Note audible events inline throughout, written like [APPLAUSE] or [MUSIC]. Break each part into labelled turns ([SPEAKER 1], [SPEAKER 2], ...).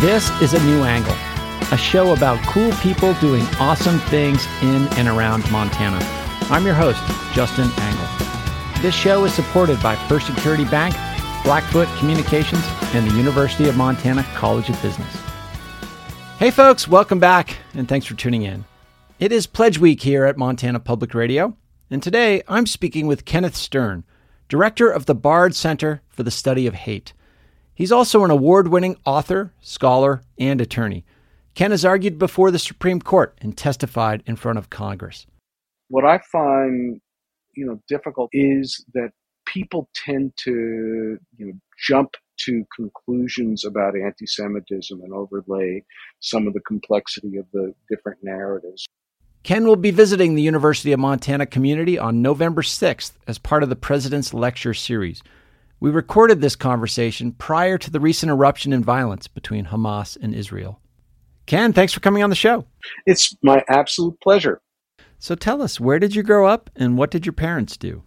[SPEAKER 1] This is A New Angle, a show about cool people doing awesome things in and around Montana. I'm your host, Justin Angle. This show is supported by First Security Bank, Blackfoot Communications, and the University of Montana College of Business. Hey, folks, welcome back, and thanks for tuning in. It is Pledge Week here at Montana Public Radio, and today I'm speaking with Kenneth Stern, director of the Bard Center for the Study of Hate. He's also an award winning author, scholar, and attorney. Ken has argued before the Supreme Court and testified in front of Congress.
[SPEAKER 2] What I find, you know, difficult is that people tend to, you know, jump to conclusions about anti-Semitism and overlay some of the complexity of the different narratives.
[SPEAKER 1] Ken will be visiting the University of Montana community on November 6th as part of the President's Lecture Series. We recorded this conversation prior to the recent eruption in violence between Hamas and Israel. Ken, thanks for coming on the show.
[SPEAKER 2] It's my absolute pleasure.
[SPEAKER 1] So tell us, where did you grow up and what did your parents do?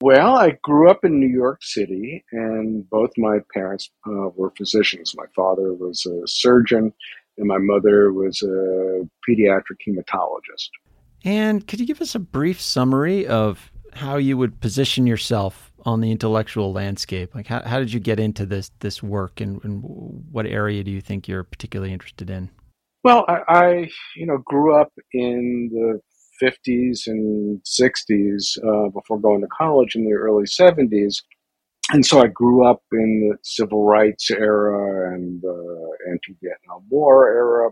[SPEAKER 2] Well, I grew up in New York City, and both my parents uh, were physicians. My father was a surgeon, and my mother was a pediatric hematologist.
[SPEAKER 1] And could you give us a brief summary of how you would position yourself on the intellectual landscape? Like, how, how did you get into this this work, and, and what area do you think you're particularly interested in?
[SPEAKER 2] Well, I, I you know grew up in the 50s and 60s uh, before going to college in the early 70s. And so I grew up in the civil rights era and the anti-Vietnam War era,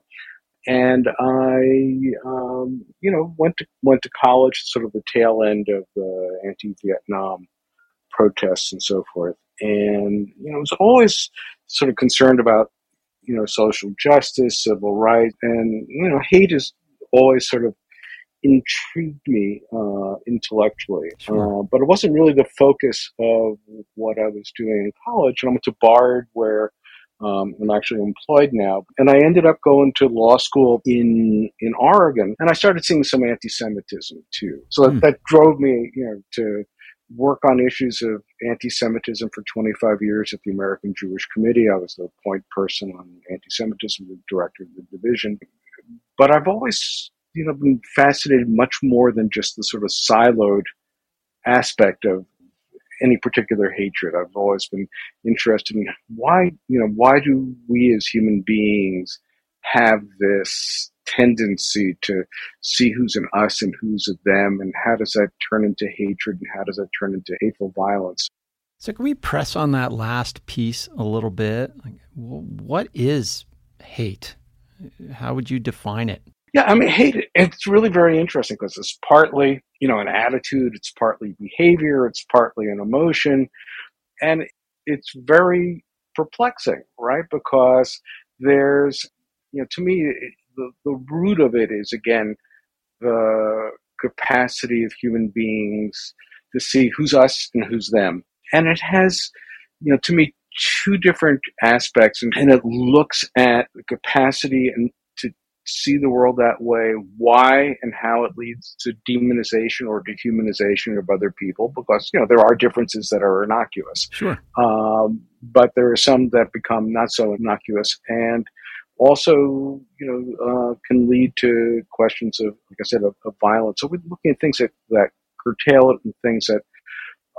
[SPEAKER 2] and I, um, you know, went to went to college, sort of the tail end of the anti-Vietnam protests and so forth. And, you know, I was always sort of concerned about, you know, social justice, civil rights, and, you know, hate has always sort of intrigued me uh, intellectually. Sure. Uh, but it wasn't really the focus of what I was doing in college. And I went to Bard where um, I'm actually employed now, and I ended up going to law school in in Oregon, and I started seeing some anti-Semitism too. So mm. that, that drove me, you know, to work on issues of anti-Semitism for 25 years at the American Jewish Committee. I was the point person on anti-Semitism, the director of the division. But I've always, you know, been fascinated much more than just the sort of siloed aspect of any particular hatred. I've always been interested in why, you know, why do we as human beings have this tendency to see who's an us and who's a them, and how does that turn into hatred and how does that turn into hateful violence.
[SPEAKER 1] So, can we press on that last piece a little bit? Like, what is hate? How would you define it?
[SPEAKER 2] Yeah, I mean, hate, it's really very interesting because it's partly, you know, an attitude, it's partly behavior, it's partly an emotion. And it's very perplexing, right? Because there's, you know, to me, the, the root of it is again the capacity of human beings to see who's us and who's them. And it has, you know, to me, two different aspects, and, and it looks at the capacity and to see the world that way, why and how it leads to demonization or dehumanization of other people, because, you know, there are differences that are innocuous.
[SPEAKER 1] Sure.
[SPEAKER 2] Um, but there are some that become not so innocuous. And also, you know, uh, can lead to questions of, like I said, of, of, violence. So we're looking at things that, that curtail it and things that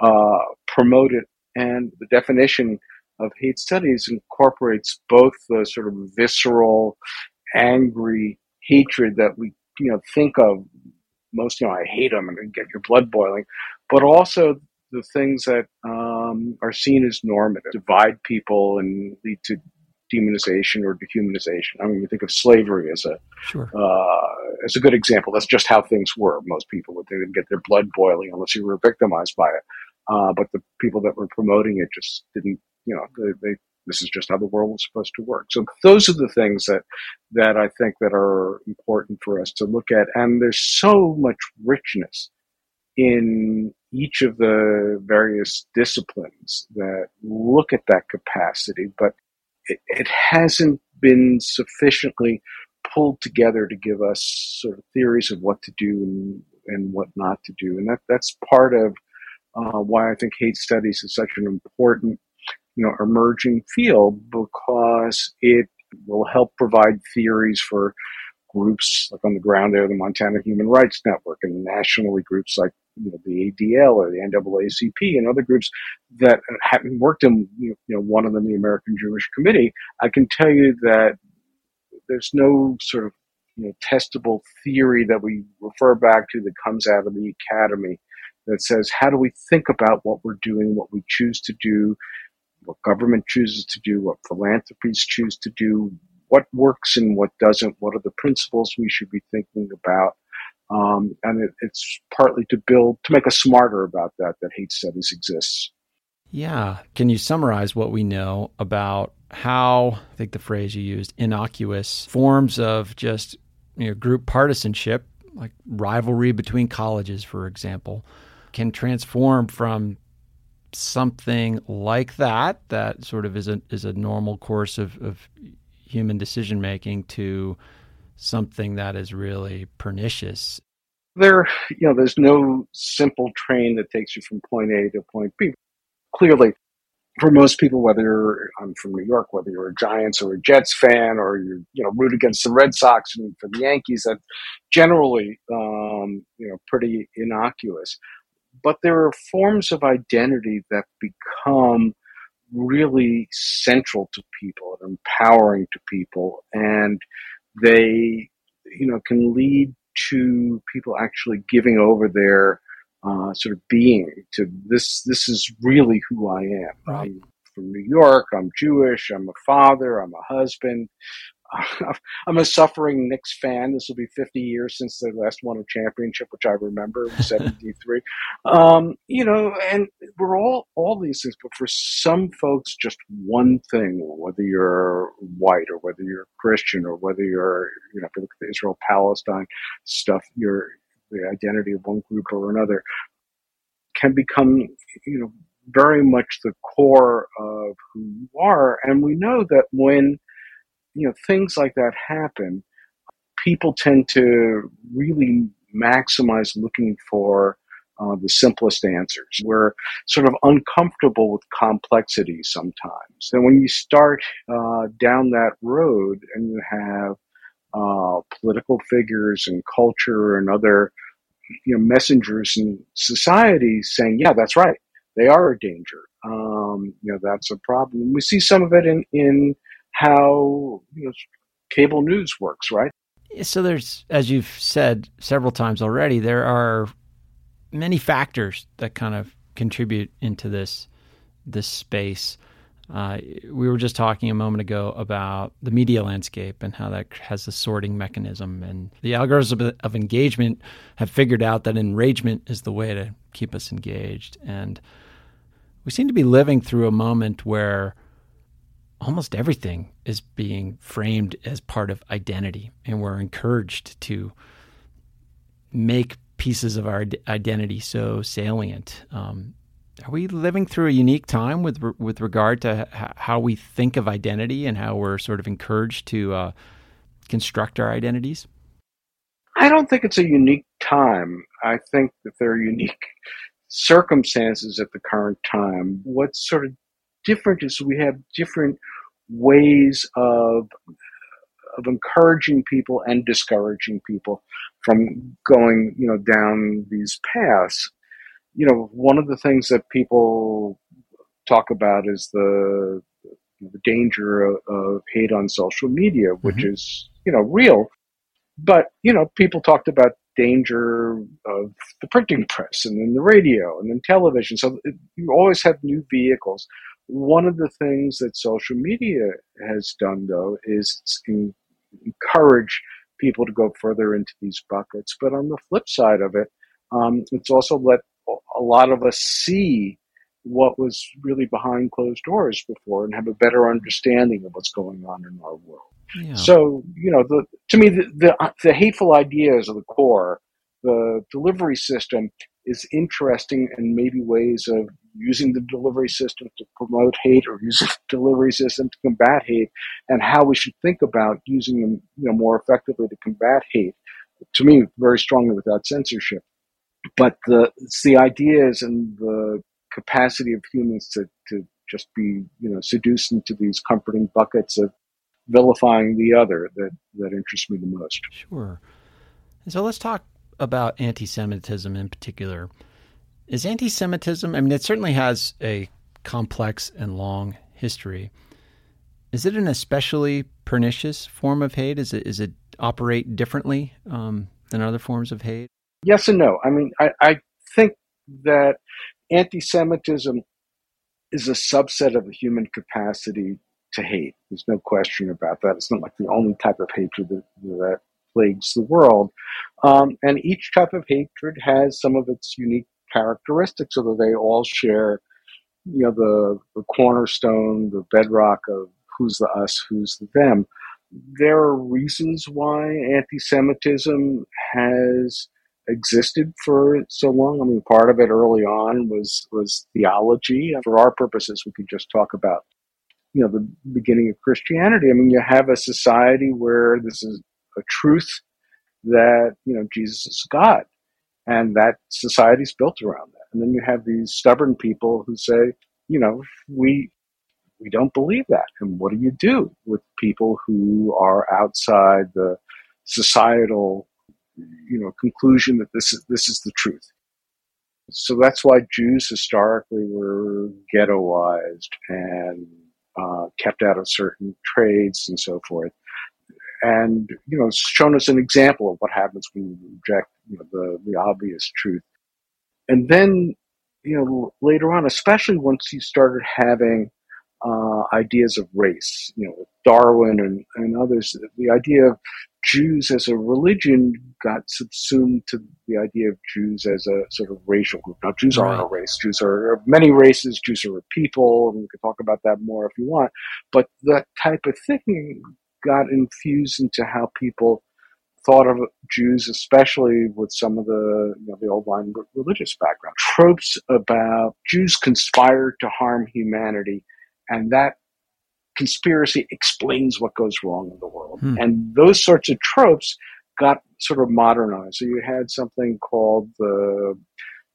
[SPEAKER 2] uh, promote it. And the definition of hate studies incorporates both the sort of visceral, angry hatred that we, you know, think of most, you know, I hate them and get your blood boiling, but also the things that um, are seen as normative, divide people and lead to demonization or dehumanization. I mean, you think of slavery as a
[SPEAKER 1] sure.
[SPEAKER 2] uh, as a good example. That's just how things were. Most people would they didn't get their blood boiling unless you were victimized by it. Uh, but the people that were promoting it just didn't. You know, they, they this is just how the world was supposed to work. So those are the things that that I think that are important for us to look at. And there's so much richness in each of the various disciplines that look at that capacity, but it, it hasn't been sufficiently pulled together to give us sort of theories of what to do and, and what not to do. And that, that's part of uh, why I think hate studies is such an important, you know, emerging field because it will help provide theories for groups like on the ground there, the Montana Human Rights Network, and nationally groups like you know, the ADL or the NAACP and other groups that having worked in you know one of them, the American Jewish Committee, I can tell you that there's no sort of you know testable theory that we refer back to that comes out of the academy that says how do we think about what we're doing, what we choose to do, what government chooses to do, what philanthropies choose to do, what works and what doesn't, what are the principles we should be thinking about. Um, and it, it's partly to build, to make us smarter about that, that hate studies exists.
[SPEAKER 1] Yeah. Can you summarize what we know about how, I think the phrase you used, innocuous forms of just you know, group partisanship, like rivalry between colleges, for example, can transform from something like that, that sort of is a, is a normal course of, of human decision making, to something that is really pernicious?
[SPEAKER 2] There, you know, there's no simple train that takes you from point A to point B. Clearly, for most people, whether I'm from New York, whether you're a Giants or a Jets fan, or you you know root against the Red Sox and for the Yankees, that generally um, you know pretty innocuous. But there are forms of identity that become really central to people and empowering to people, and they you know can lead to people actually giving over their uh, sort of being to this this is really who I am. Right. I'm from New York. I'm Jewish. I'm a father. I'm a husband. [LAUGHS] I'm a suffering Knicks fan. This will be 50 years since they last won a championship, which I remember in '73. [LAUGHS] um, you know, and we're all all these things, but for some folks, just one thing, whether you're white or whether you're Christian or whether you're, you know, if you look at the Israel Palestine stuff, you're the identity of one group or another, can become, you know, very much the core of who you are. And we know that when you know things like that happen, people tend to really maximize looking for uh, the simplest answers. We're sort of uncomfortable with complexity sometimes. And when you start uh, down that road and you have uh, political figures and culture and other you know messengers in society saying, "Yeah, that's right, they are a danger." Um, you know, that's a problem. We see some of it in in how you know, cable news works, right?
[SPEAKER 1] So there's, as you've said several times already, there are many factors that kind of contribute into this this space. Uh, we were just talking a moment ago about the media landscape and how that has a sorting mechanism. And the algorithms of engagement have figured out that enragement is the way to keep us engaged. And we seem to be living through a moment where almost everything is being framed as part of identity, and we're encouraged to make pieces of our identity so salient. Um, are we living through a unique time with with regard to h- how we think of identity and how we're sort of encouraged to uh, construct our identities?
[SPEAKER 2] I don't think it's a unique time. I think that there are unique circumstances at the current time. What's sort of different is we have different ways of of encouraging people and discouraging people from going, you know, down these paths. You know, one of the things that people talk about is the the danger of, of hate on social media, which mm-hmm. is you know real. But you know, people talked about danger of the printing press and then the radio and then television. So it, you always have new vehicles. One of the things that social media has done, though, is encourage people to go further into these buckets. But on the flip side of it, um, it's also let a lot of us see what was really behind closed doors before and have a better understanding of what's going on in our world. Yeah. So, you know, the, to me, the, the, the hateful ideas of the core, the delivery system is interesting and maybe ways of using the delivery system to promote hate or using the delivery system to combat hate and how we should think about using them you know, more effectively to combat hate. To me, very strongly without censorship. But the, the ideas and the capacity of humans to, to just be, you know, seduced into these comforting buckets of vilifying the other that, that interests me the most.
[SPEAKER 1] Sure. And so let's talk about anti Semitism in particular. Is anti Semitism, I mean, it certainly has a complex and long history. Is it an especially pernicious form of hate? Is it, is it operate differently um, than other forms of hate?
[SPEAKER 2] Yes and no. I mean, I, I think that anti Semitism is a subset of the human capacity to hate. There's no question about that. It's not like the only type of hatred that, that plagues the world. Um, and each type of hatred has some of its unique characteristics, although they all share, you know, the, the cornerstone, the bedrock of who's the us, who's the them. There are reasons why anti Semitism has existed for so long. I mean, part of it early on was was theology. For our purposes, we could just talk about you know the beginning of Christianity. I mean, you have a society where this is a truth that you know Jesus is God, and that society is built around that. And then you have these stubborn people who say, you know, we we don't believe that. And what do you do with people who are outside the societal, you know, conclusion that this is this is the truth? So that's why Jews historically were ghettoized and uh, kept out of certain trades and so forth. And you know, shown us an example of what happens when you reject you know, the the obvious truth. And then, you know, later on, especially once you started having uh, ideas of race, you know, Darwin and, and others, the idea of Jews as a religion got subsumed to the idea of Jews as a sort of racial group. Now, Jews right. aren't a race. Jews are many races. Jews are a people, and we can talk about that more if you want. But that type of thinking got infused into how people thought of Jews, especially with some of the you know, the old line religious background. Tropes about Jews conspire to harm humanity, and that conspiracy explains what goes wrong in the world. Hmm. And those sorts of tropes got sort of modernized. So you had something called the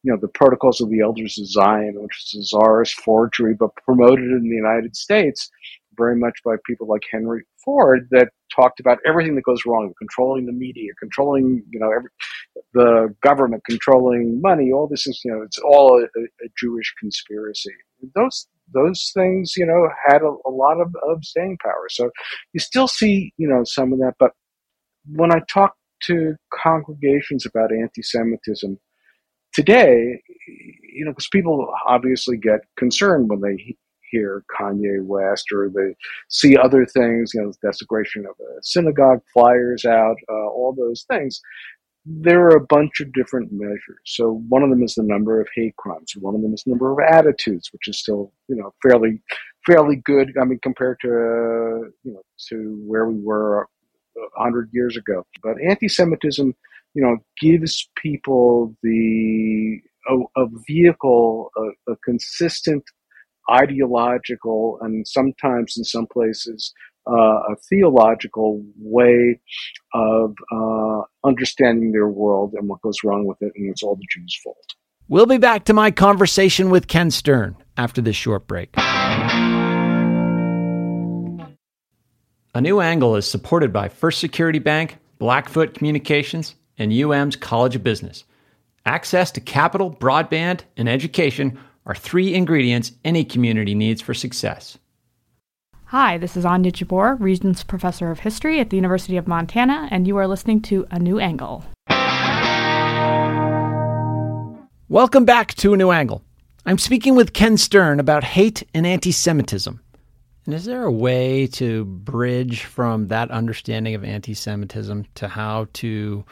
[SPEAKER 2] you know the Protocols of the Elders of Zion, which is a czarist forgery, but promoted in the United States very much by people like Henry Ford that talked about everything that goes wrong, controlling the media, controlling, you know, every, the government, controlling money. All this is, you know, it's all a, a Jewish conspiracy. Those those things, you know, had a, a lot of, of staying power. So you still see, you know, some of that. But when I talk to congregations about anti-Semitism today, you know, because people obviously get concerned when they hear Kanye West or they see other things, you know, desecration of a synagogue, flyers out, uh, all those things. There are a bunch of different measures. So one of them is the number of hate crimes. One of them is the number of attitudes, which is still, you know, fairly, fairly good. I mean, compared to, uh, you know, to where we were hundred years ago. But anti-Semitism, you know, gives people the a, a vehicle, a, a consistent ideological and sometimes in some places uh, a theological way of uh, understanding their world and what goes wrong with it, and it's all the Jews' fault.
[SPEAKER 1] We'll be back to my conversation with Ken Stern after this short break. A New Angle is supported by First Security Bank, Blackfoot Communications, and UM's College of Business. Access to capital, broadband, and education are three ingredients any community needs for success.
[SPEAKER 3] Hi, this is Anya Jabour, Regents Professor of History at the University of Montana, and you are listening to A New Angle.
[SPEAKER 1] Welcome back to A New Angle. I'm speaking with Ken Stern about hate and anti Semitism. And is there a way to bridge from that understanding of anti Semitism to how to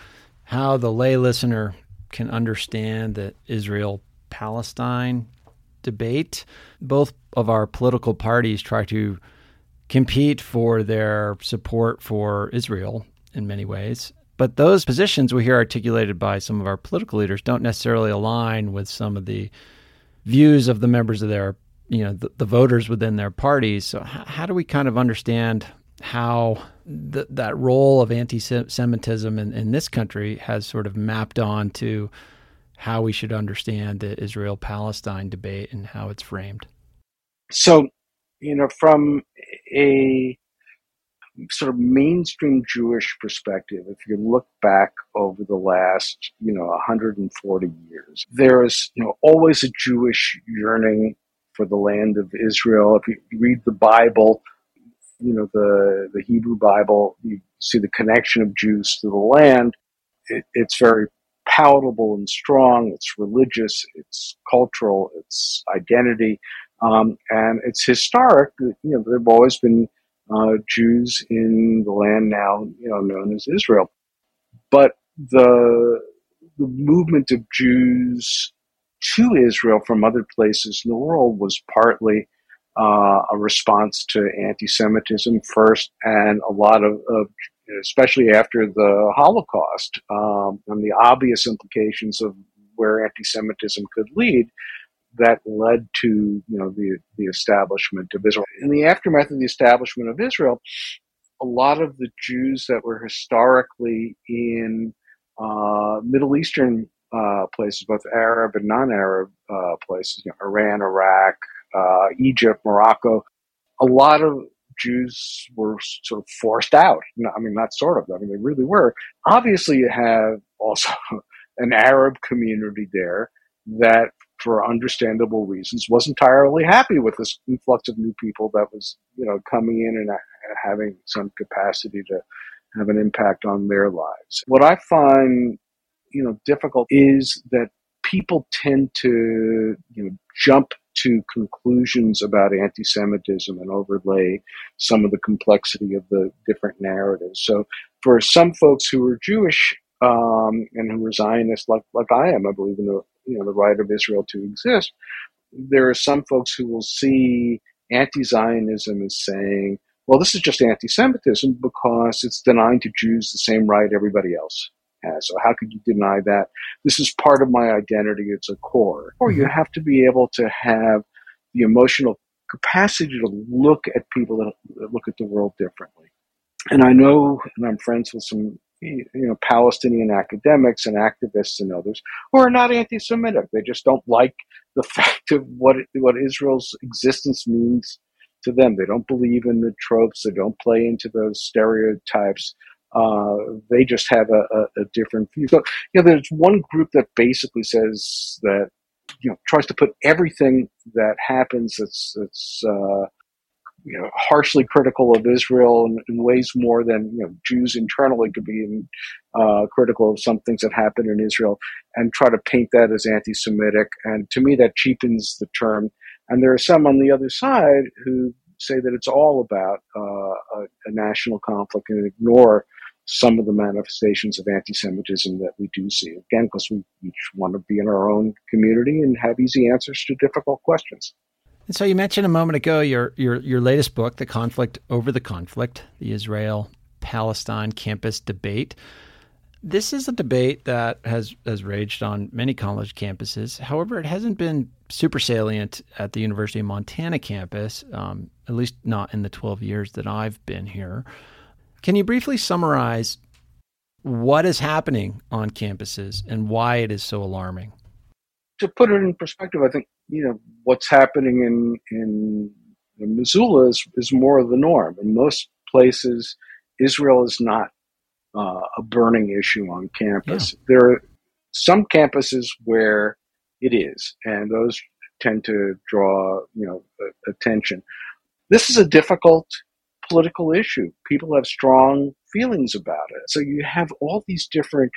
[SPEAKER 1] how the lay listener can understand that Israel Palestine debate. Both of our political parties try to compete for their support for Israel in many ways. But those positions we hear articulated by some of our political leaders don't necessarily align with some of the views of the members of their, you know, the, the voters within their parties. So, h- how do we kind of understand how th- that role of anti Semitism in, in this country has sort of mapped on to how we should understand the Israel Palestine debate and how it's framed?
[SPEAKER 2] So, you know, from a sort of mainstream Jewish perspective, if you look back over the last, you know, 140 years, there is, you know, always a Jewish yearning for the land of Israel. If you read the Bible, you know, the, the Hebrew Bible, you see the connection of Jews to the land. It, it's very palatable and strong. It's religious, it's cultural, it's identity, um, and it's historic. You know, there have always been uh, Jews in the land now, you know, known as Israel. But the the movement of Jews to Israel from other places in the world was partly uh, a response to anti-Semitism first, and a lot of, of especially after the Holocaust, um, and the obvious implications of where anti-Semitism could lead that led to you know the the establishment of Israel. In the aftermath of the establishment of Israel, a lot of the Jews that were historically in uh, Middle Eastern uh, places, both Arab and non-Arab uh, places, you know, Iran, Iraq, uh, Egypt, Morocco, a lot of Jews were sort of forced out. I mean, not sort of. I mean, they really were. Obviously, you have also [LAUGHS] an Arab community there that for understandable reasons, was entirely happy with this influx of new people that was, you know, coming in uh, and having some capacity to have an impact on their lives. What I find, you know, difficult is that people tend to, you know, jump to conclusions about anti-Semitism and overlay some of the complexity of the different narratives. So, for some folks who are Jewish um, and who are Zionists, like like I am, I believe in the you know the right of Israel to exist. There are some folks who will see anti-Zionism as saying, "Well, this is just anti-Semitism because it's denying to Jews the same right everybody else has. So how could you deny that? This is part of my identity. It's a core." Or you mm-hmm. have to be able to have the emotional capacity to look at people that look at the world differently. And I know, and I'm friends with some you know, Palestinian academics and activists and others who are not anti-Semitic. They just don't like the [LAUGHS] fact of what what Israel's existence means to them. They don't believe in the tropes. They don't play into those stereotypes. Uh, they just have a, a, a, different view. So, you know, there's one group that basically says that, you know, tries to put everything that happens that's that's uh, you know, harshly critical of Israel in, in, ways more than you know Jews internally could be in, uh, critical of some things that happen in Israel, and try to paint that as anti-Semitic. And to me, that cheapens the term. And there are some on the other side who say that it's all about uh, a, a national conflict and ignore some of the manifestations of anti-Semitism that we do see. Again, because we each want to be in our own community and have easy answers to difficult questions.
[SPEAKER 1] And so you mentioned a moment ago your your your latest book, The Conflict Over the Conflict, the Israel Palestine campus debate. This is a debate that has has raged on many college campuses. However, it hasn't been super salient at the University of Montana campus, um, at least not in the 12 years that I've been here. Can you briefly summarize what is happening on campuses and why it is so alarming?
[SPEAKER 2] To put it in perspective, I think you know what's happening in in, Missoula is, is more of the norm. In most places, Israel is not uh, a burning issue on campus. Yeah. There are some campuses where it is, and those tend to draw you know attention. This is a difficult political issue. People have strong feelings about it. So you have all these different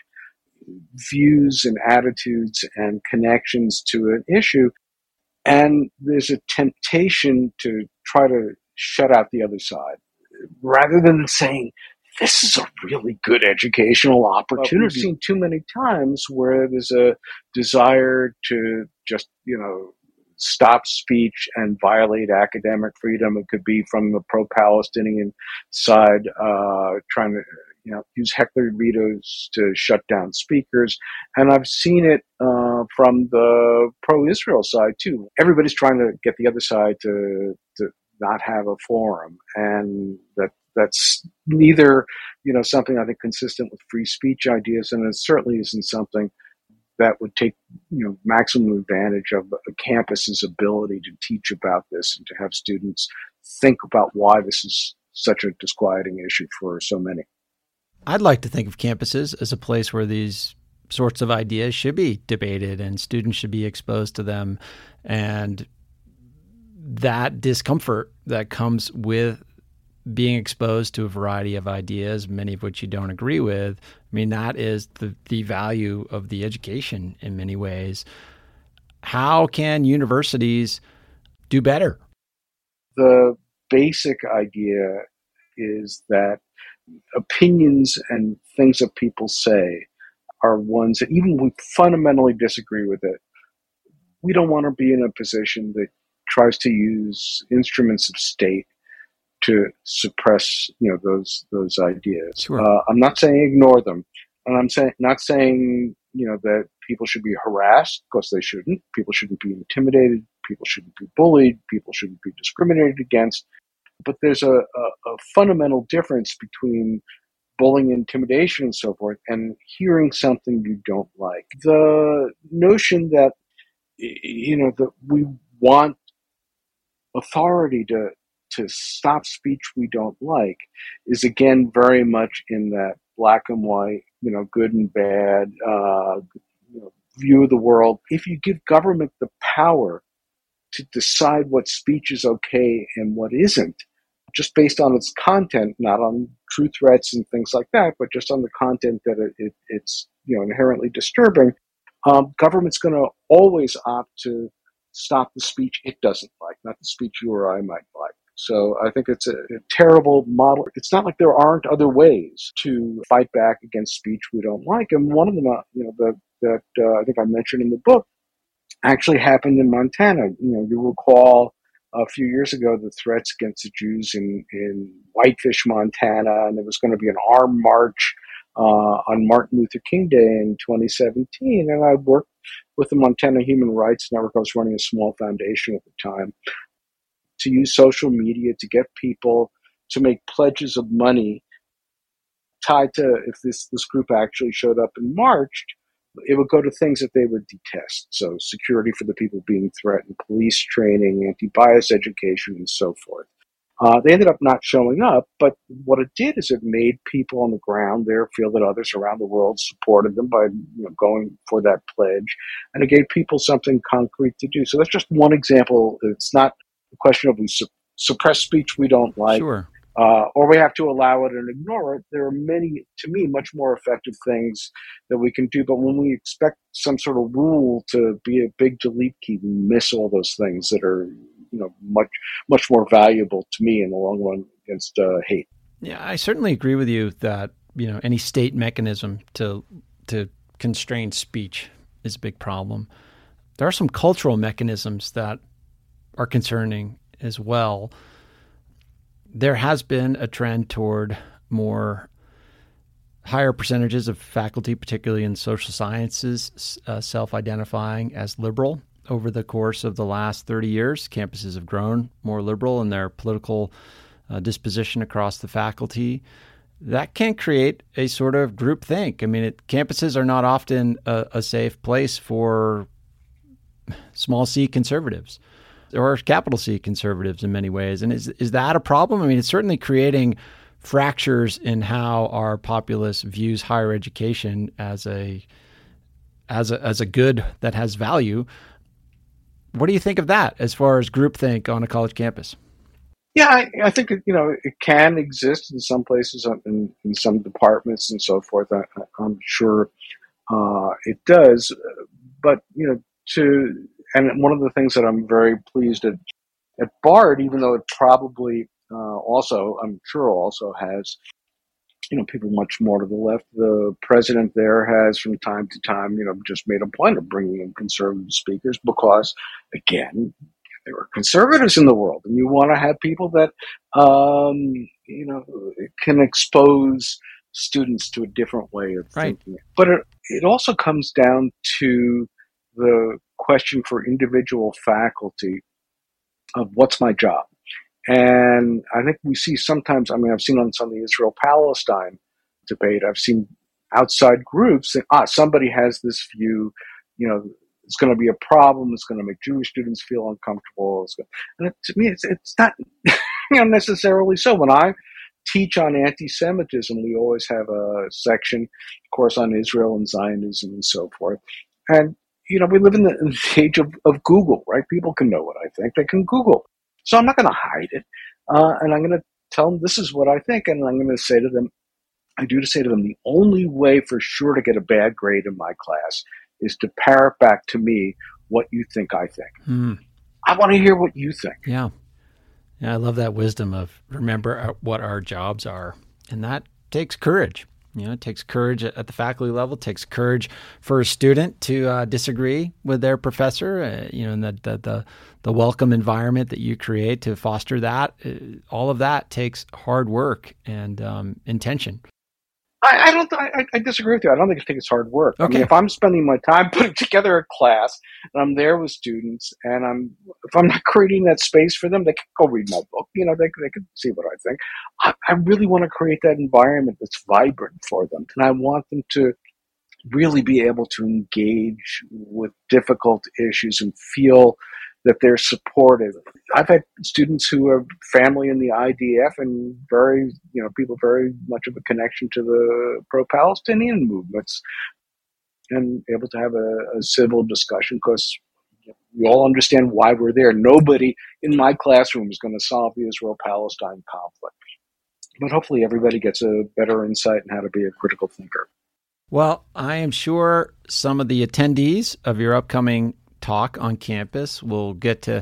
[SPEAKER 2] views and attitudes and connections to an issue and there's a temptation to try to shut out the other side rather than saying, this is a really good educational opportunity. We've seen too many times where there's a desire to just, you know, stop speech and violate academic freedom. It could be from the pro-Palestinian side, uh, trying to you know, use heckler vetoes to shut down speakers. And I've seen it uh, from the pro-Israel side too. Everybody's trying to get the other side to to not have a forum, and that that's neither you know something I think consistent with free speech ideas, and it certainly isn't something that would take you know maximum advantage of a campus's ability to teach about this and to have students think about why this is such a disquieting issue for so many.
[SPEAKER 1] I'd like to think of campuses as a place where these sorts of ideas should be debated and students should be exposed to them. And that discomfort that comes with being exposed to a variety of ideas, many of which you don't agree with, I mean, that is the, the value of the education in many ways. How can universities do better?
[SPEAKER 2] The basic idea is that opinions and things that people say are ones that even we fundamentally disagree with it, we don't want to be in a position that tries to use instruments of state to suppress you know those those ideas.
[SPEAKER 1] Sure.
[SPEAKER 2] Uh, I'm not saying ignore them, and I'm saying not saying you know that people should be harassed because they shouldn't. People shouldn't be intimidated. People shouldn't be bullied. People shouldn't be discriminated against. But there's a, a, a fundamental difference between bullying, intimidation, and so forth, and hearing something you don't like. The notion that you know that we want authority to to stop speech we don't like is again very much in that black and white, you know, good and bad uh, you know, view of the world. If you give government the power to decide what speech is okay and what isn't, just based on its content, not on true threats and things like that, but just on the content that it, it, it's you know inherently disturbing, um, government's going to always opt to stop the speech it doesn't like, not the speech you or I might like. So I think it's a, a, terrible model. It's not like there aren't other ways to fight back against speech we don't like, and one of them, uh, you know, that that uh, I think I mentioned in the book, actually happened in Montana. You know, you recall a few years ago the threats against the Jews in in Whitefish, Montana, and there was going to be an armed march uh, on Martin Luther King Day in 2017, and I worked with the Montana Human Rights Network. I was running a small foundation at the time to use social media to get people to make pledges of money tied to if this this group actually showed up and marched it would go to things that they would detest. So security for the people being threatened police training anti-bias education and so forth. Uh, they ended up not showing up but what it did is it made people on the ground there feel that others around the world supported them by you know, going for that pledge. And it gave people something concrete to do. So that's just one example. It's not the question of we su- suppress speech we don't like,
[SPEAKER 1] sure.
[SPEAKER 2] uh, or we have to allow it and ignore it. There are many, to me, much more effective things that we can do. But when we expect some sort of rule to be a big delete key, we miss all those things that are, you know, much much more valuable to me in the long run against uh, hate.
[SPEAKER 1] Yeah, I certainly agree with you that you know any state mechanism to to constrain speech is a big problem. There are some cultural mechanisms that are concerning as well. There has been a trend toward more higher percentages of faculty, particularly in social sciences, uh, self identifying as liberal over the course of the last 30 years. Campuses have grown more liberal in their political uh, disposition across the faculty. That can create a sort of group think. I mean, it, campuses are not often a, a safe place for small c conservatives or capital C conservatives in many ways. And is is that a problem? I mean, it's certainly creating fractures in how our populace views higher education as a as a as a good that has value. What do you think of that as far as groupthink on a college campus?
[SPEAKER 2] Yeah, I, I think you know it can exist in some places, in, in some departments and so forth. I, am sure uh, it does, but you know, to and one of the things that I'm very pleased at at Bard, even though it probably uh, also, I'm sure, also has you know people much more to the left. The president there has, from time to time, you know, just made a point of bringing in conservative speakers because, again, there are conservatives in the world, and you want to have people that um, you know can expose students to a different way of
[SPEAKER 1] right.
[SPEAKER 2] thinking. But it, it also comes down to the question for individual faculty of what's my job. And I think we see sometimes, I mean, I've seen on some of the Israel Palestine debate, I've seen outside groups that, ah, somebody has this view, you know, it's going to be a problem. It's going to make Jewish students feel uncomfortable. and it, to me, it's, it's not, [LAUGHS] you know, necessarily so. When I teach on anti-Semitism, we always have a section, of course, on Israel and Zionism and so forth. And you know, we live in the, in the age of, of Google, right? People can know what I think; they can Google. So I'm not going to hide it, uh, and I'm going to tell them this is what I think, and I'm going to say to them, I do to say to them, the only way for sure to get a bad grade in my class is to parrot back to me what you think I think. Mm. I want to hear what you think.
[SPEAKER 1] Yeah. Yeah, I love that wisdom of remember uh, what our jobs are. And that takes courage. You know, it takes courage at the faculty level. It takes courage for a student to uh, disagree with their professor. Uh, you know, and the, the, the the welcome environment that you create to foster that. Uh, all of that takes hard work and um, intention.
[SPEAKER 2] I, I don't. I, I, disagree with you. I don't think it's hard work. Okay. I mean, if I'm spending my time [LAUGHS] putting together a class and I'm there with students, and I'm if I'm not creating that space for them, they can go read my book. You know, they they can see what I think. I, I really want to create that environment that's vibrant for them, and I want them to really be able to engage with difficult issues and feel that they're supportive. I've had students who are family in the IDF and very, you know, people very much of a connection to the pro-Palestinian movements, and able to have a, a civil discussion because we all understand why we're there. Nobody in my classroom is going to solve the Israel-Palestine conflict, but hopefully everybody gets a better insight in how to be a critical thinker.
[SPEAKER 1] Well, I am sure some of the attendees of your upcoming talk on campus. We'll get to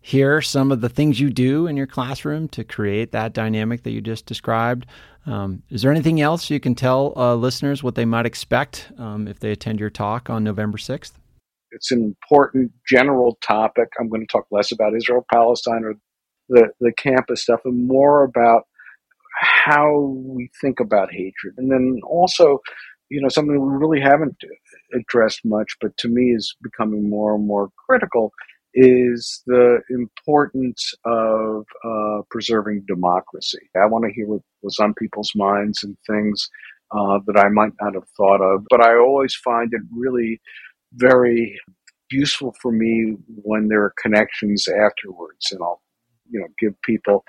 [SPEAKER 1] hear some of the things you do in your classroom to create that dynamic that you just described. Um, is there anything else you can tell uh, listeners what they might expect um, if they attend your talk on November 6th?
[SPEAKER 2] It's an important general topic. I'm going to talk less about Israel Palestine or the, the campus stuff and more about how we think about hatred. And then also, you know, something we really haven't addressed much, but to me is becoming more and more critical, is the importance of uh, preserving democracy. I want to hear what was on people's minds and things uh, that I might not have thought of, but I always find it really very useful for me when there are connections afterwards, and I'll you know give people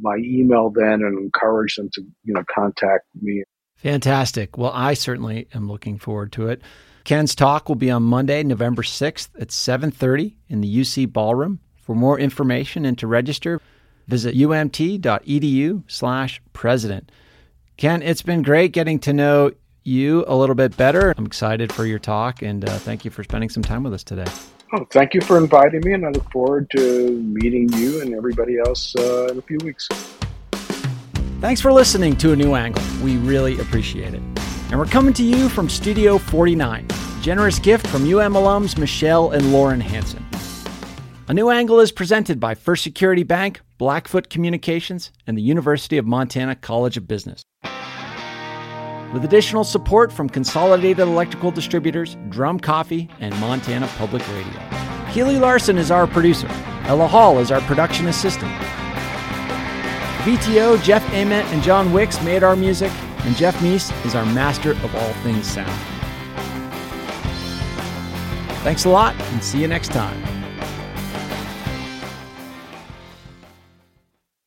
[SPEAKER 2] my email then and encourage them to you know contact me
[SPEAKER 1] Fantastic. Well, I certainly am looking forward to it. Ken's talk will be on Monday, November 6th at 7:30 in the UC Ballroom. For more information and to register, visit umt.edu/president. Ken, it's been great getting to know you a little bit better. I'm excited for your talk and uh, thank you for spending some time with us today.
[SPEAKER 2] Oh, thank you for inviting me, and I look forward to meeting you and everybody else uh, in a few weeks.
[SPEAKER 1] Thanks for listening to A New Angle. We really appreciate it. And we're coming to you from Studio 49, generous gift from UM alums Michelle and Lauren Hanson. A New Angle is presented by First Security Bank, Blackfoot Communications, and the University of Montana College of Business. With additional support from Consolidated Electrical Distributors, Drum Coffee, and Montana Public Radio. Keely Larson is our producer. Ella Hall is our production assistant. VTO, Jeff Ament, and John Wicks made our music, and Jeff Meese is our master of all things sound. Thanks a lot, and see you next time.